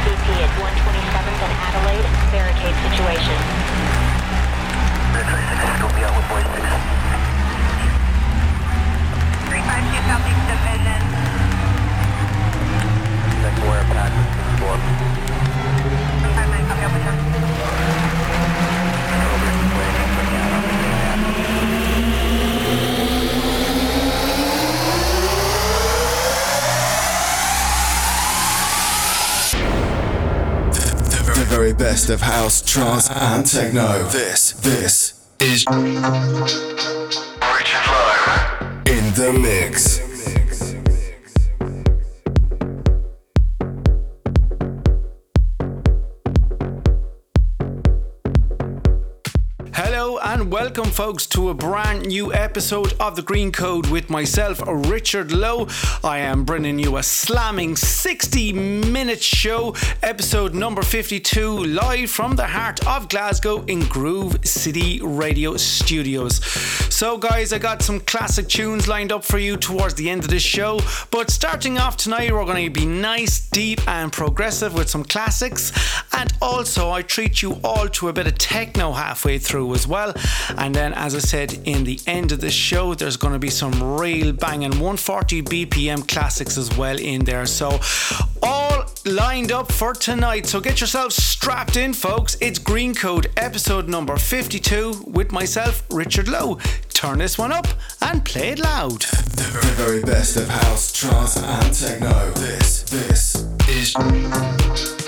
BP at 127th and Adelaide. Barricade situation. Red 26, Scoopy out with boys 6. 352 Southeast Division. Next wire pack, 6-4. 359, copy, open down. Over, waiting for the out on the main map. The very best of house, trance, and techno. This, this is in the mix. Welcome, folks, to a brand new episode of The Greencode with myself, Richard Lowe. I am bringing you a slamming 60 minute show, episode number 52, live from the heart of Glasgow in Groove City Radio Studios. So, guys, I got some classic tunes lined up for you towards the end of this show, but starting off tonight, we're going to be nice, deep, and progressive with some classics, and also I treat you all to a bit of techno halfway through as well. And then, as I said, in the end of the show, there's going to be some real banging 140 BPM classics as well in there. So, all lined up for tonight. So, get yourselves strapped in, folks. It's Greencode episode number 52 with myself, Richard Lowe. Turn this one up and play it loud. The very best of house, trance, and techno. This, this is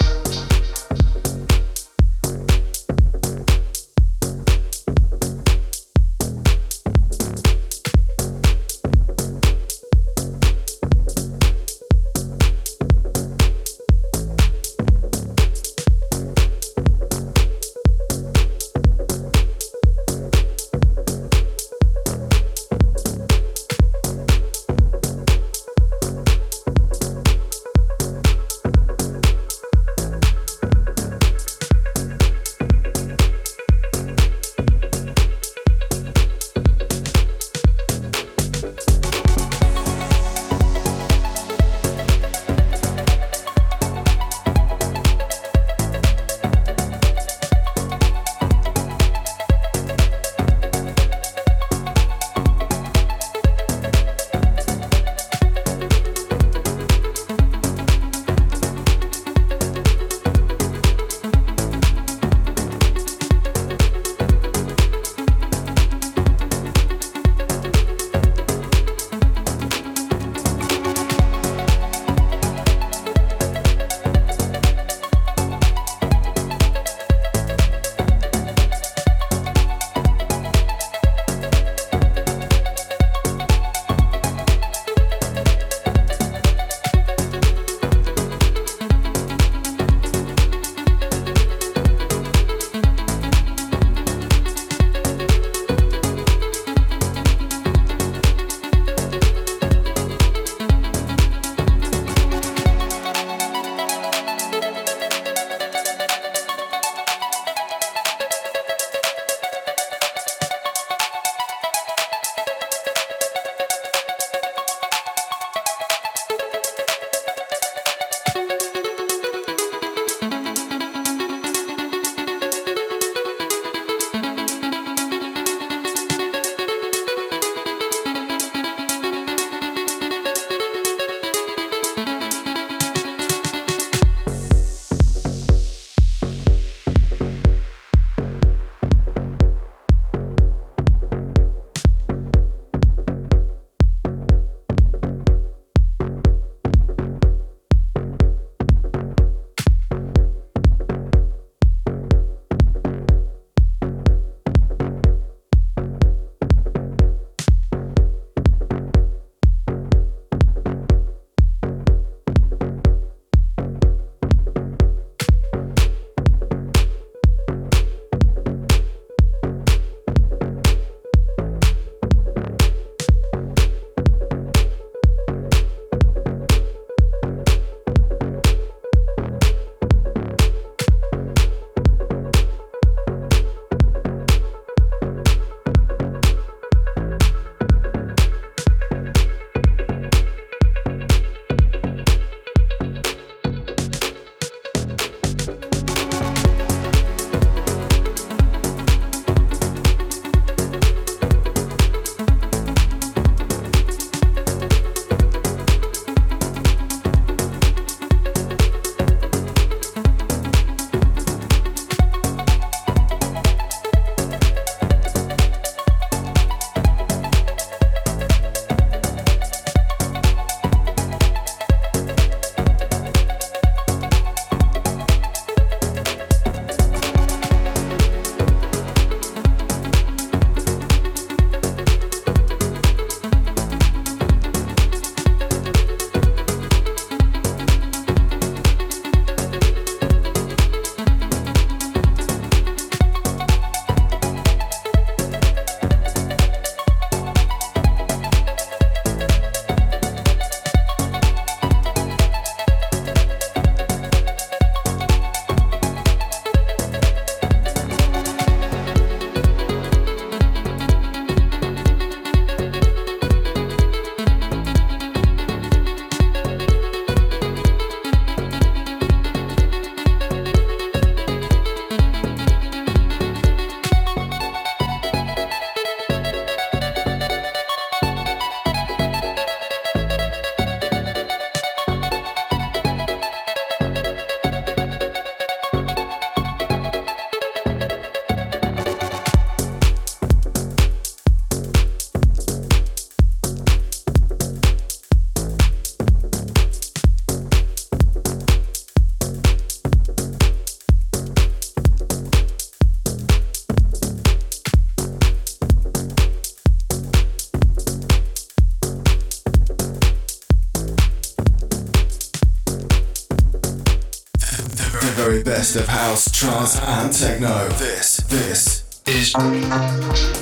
best of house, trance, and techno. This, this is.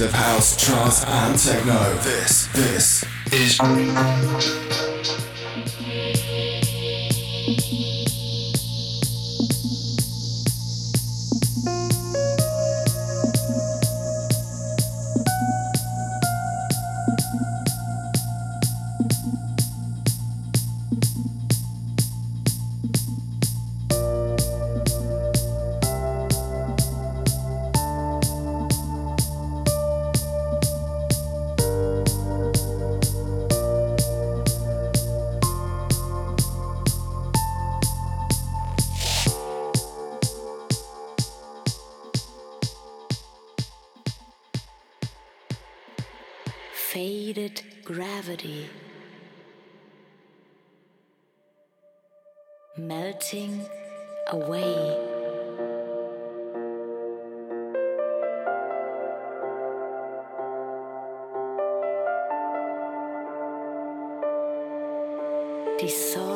Of house, trance, and techno. This, this is. Melting away. dissolve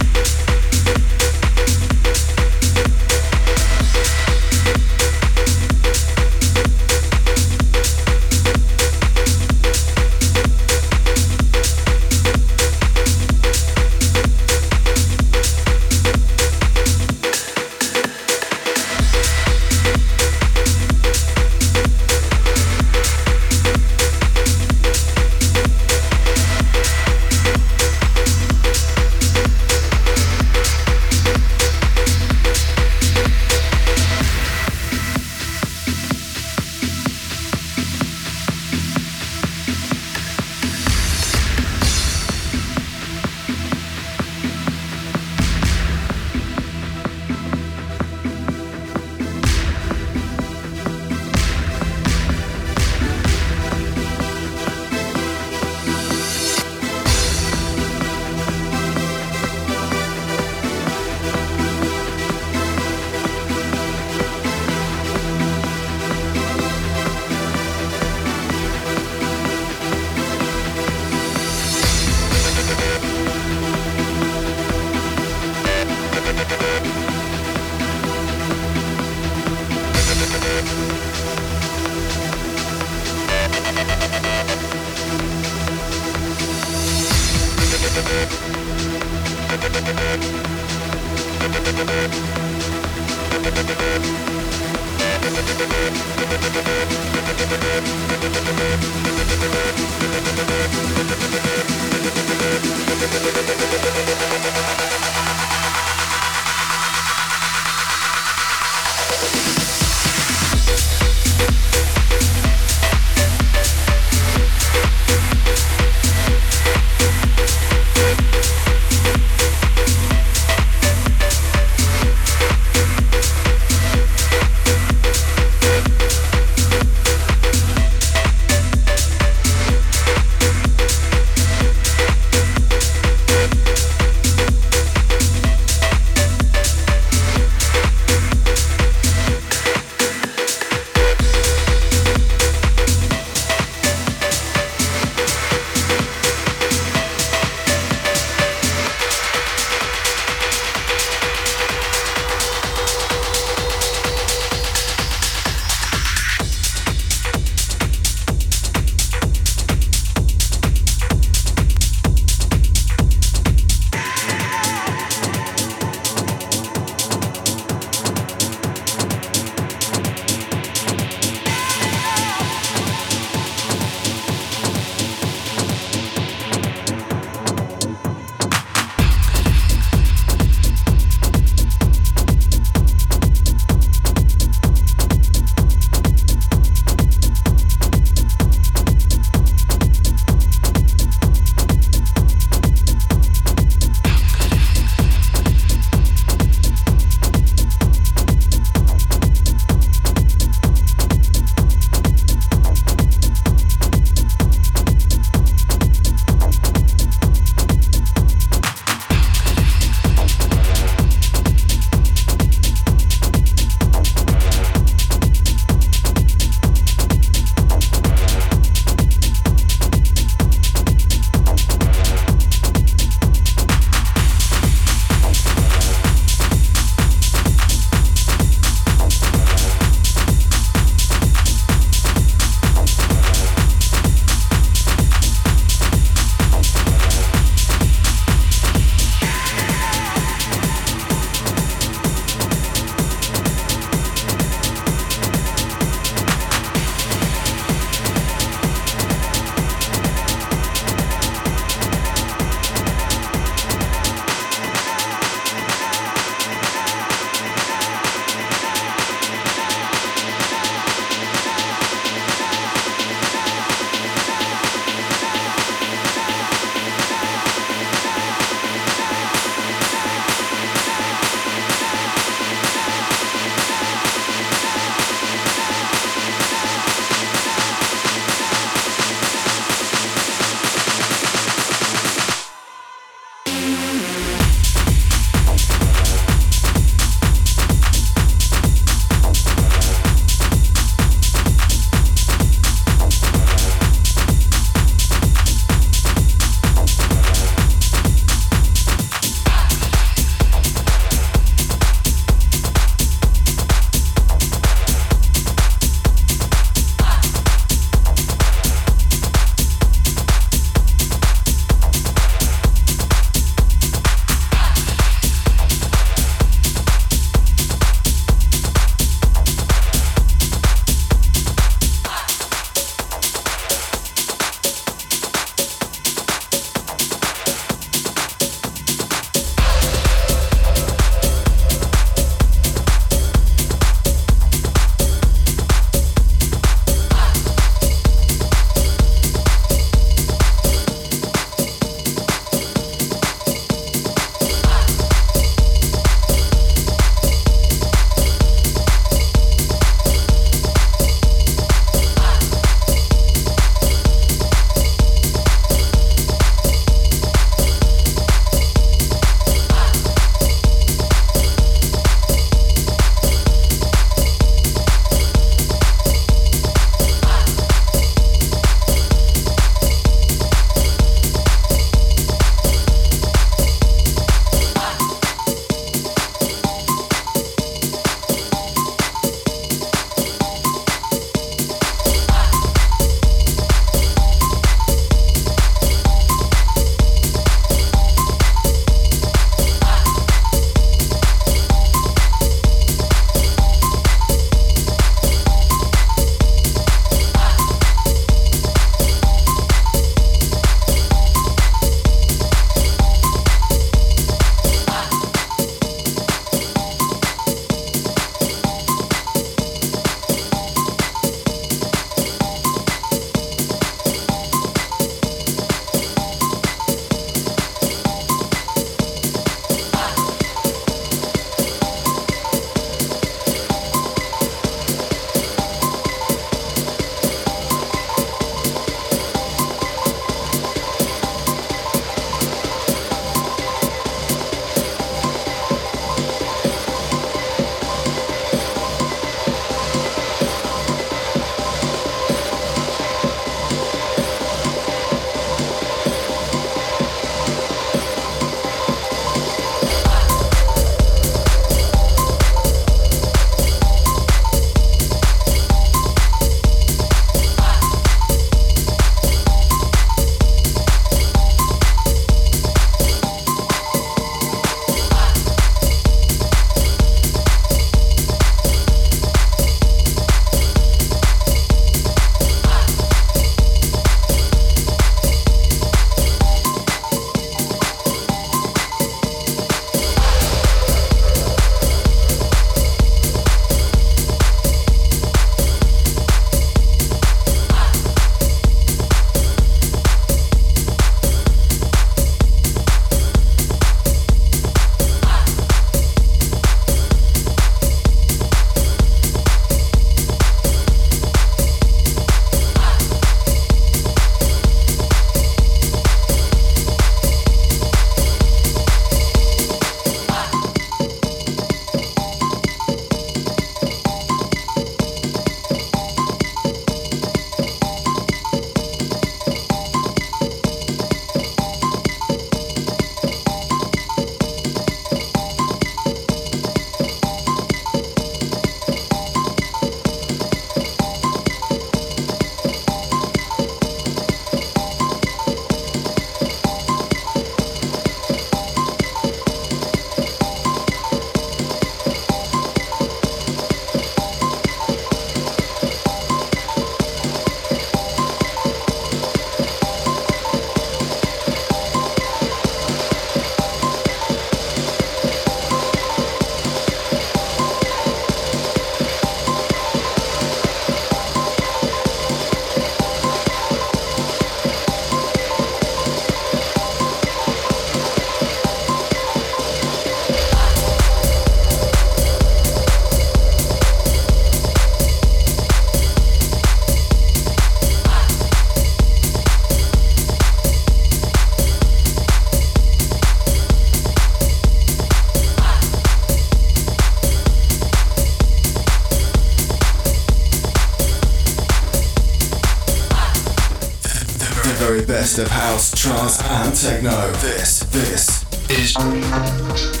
house, trance, and techno. This, this is.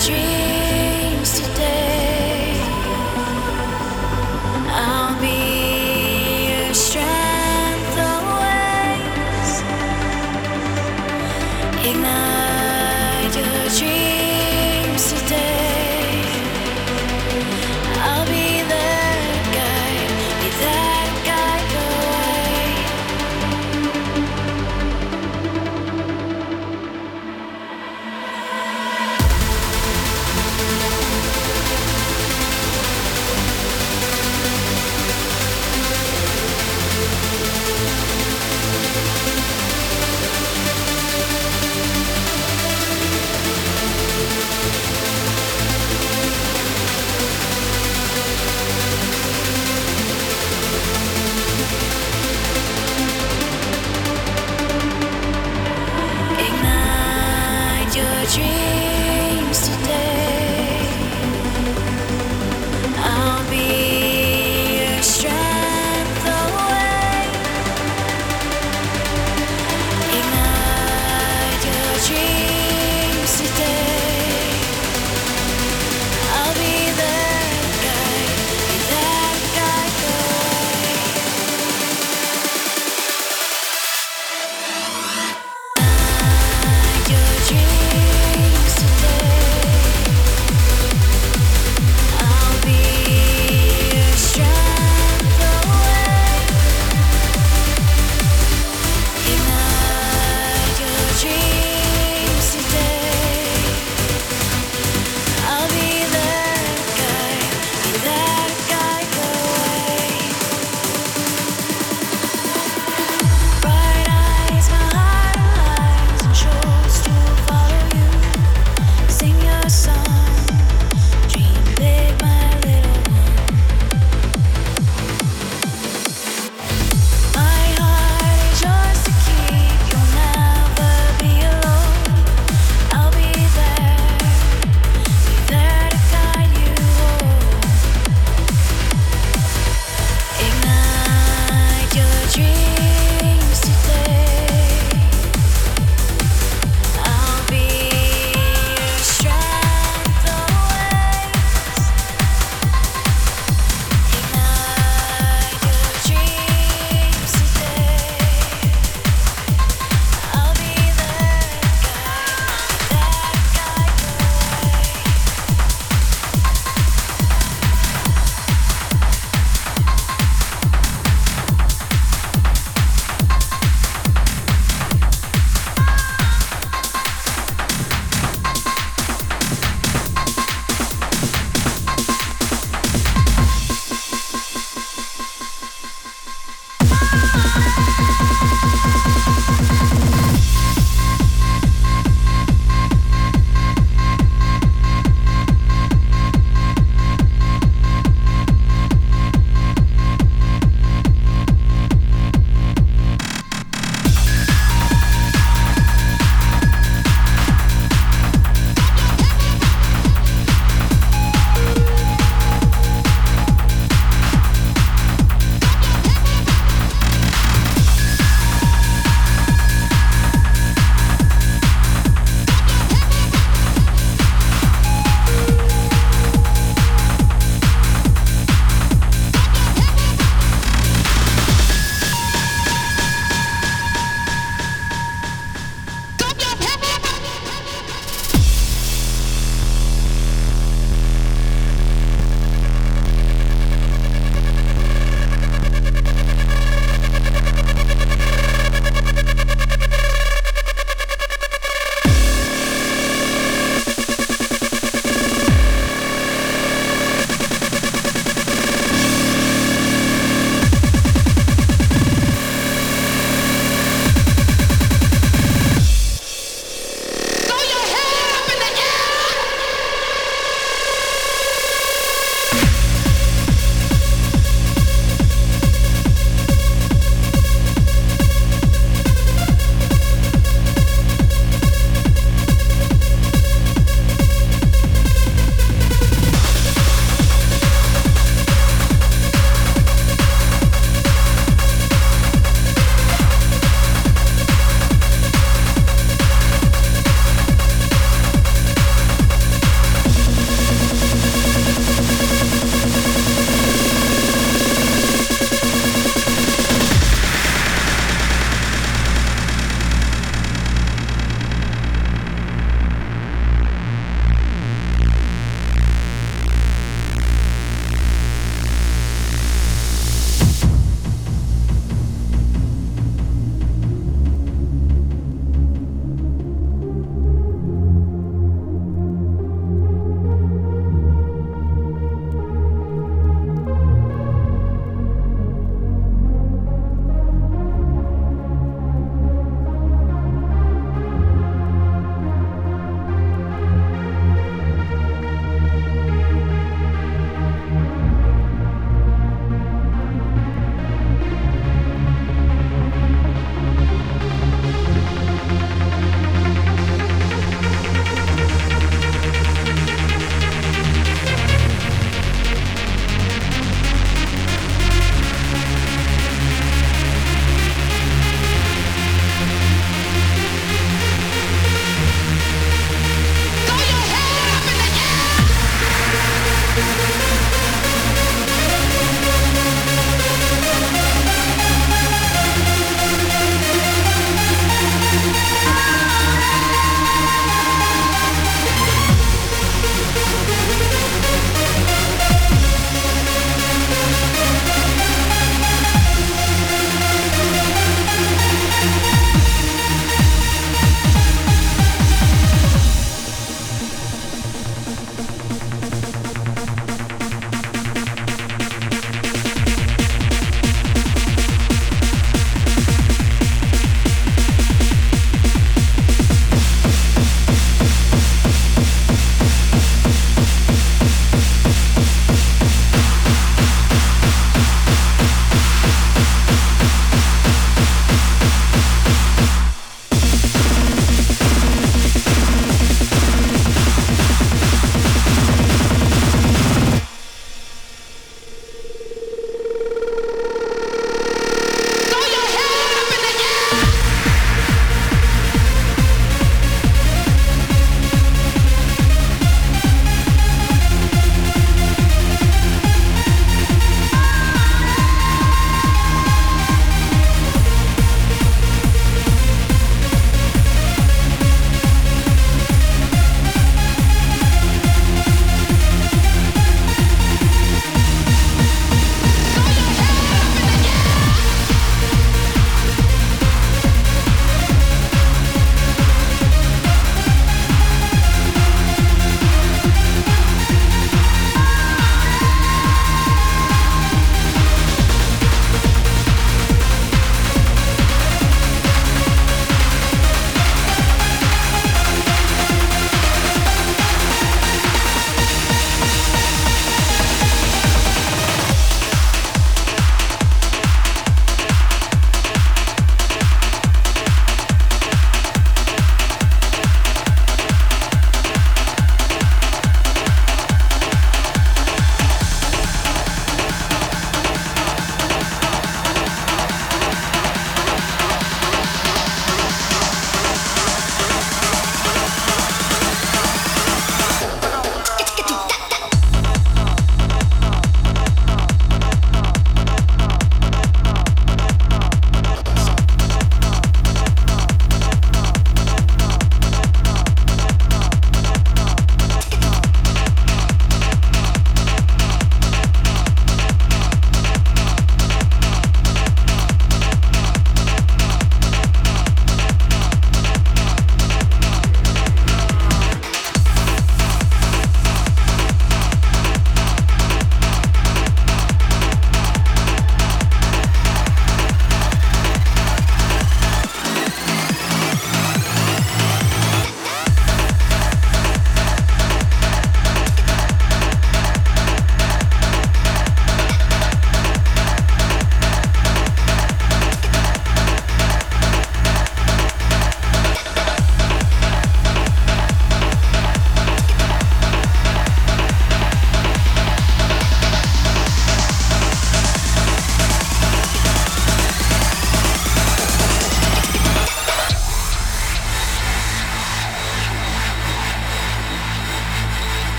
Ignite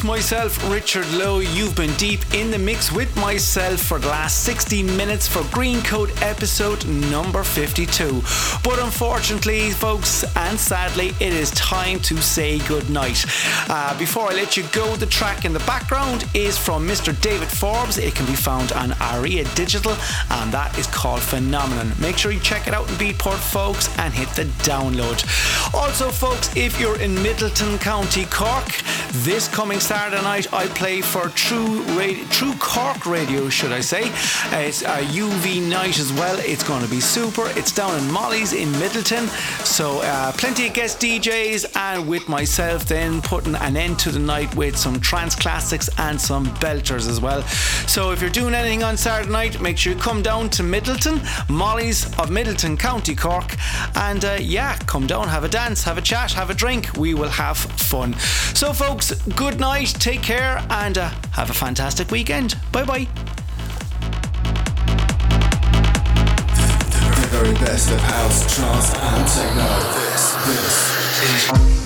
it's myself, Richard Lowe. You've been deep in the mix with myself for the last 60 minutes for Greencode episode number 52. But unfortunately, folks, and sadly, it is time to say goodnight. Uh, before I let you go, the track in the background is from Mr. David Forbes. It can be found on Aria Digital, and that is called Phenomenon. Make sure you check it out in Beatport, folks, and hit the download. Also, folks, if you're in Midleton County, Cork, this coming Saturday night I play for True Radio, True Cork Radio, should I say? It's a UV night as well. It's going to be super. It's down in Molly's in Midleton, so uh, plenty of guest DJs, and with myself then putting an end to the night with some trance classics and some belters as well. So if you're doing anything on Saturday night, make sure you come down to Midleton, Molly's of Midleton, County Cork, and uh, yeah, come down, have a dance, have a chat, have a drink. We will have fun. So, folks, good night, take care, and uh, have a fantastic weekend. Bye bye. The very best of house, trance, and techno. This, this is.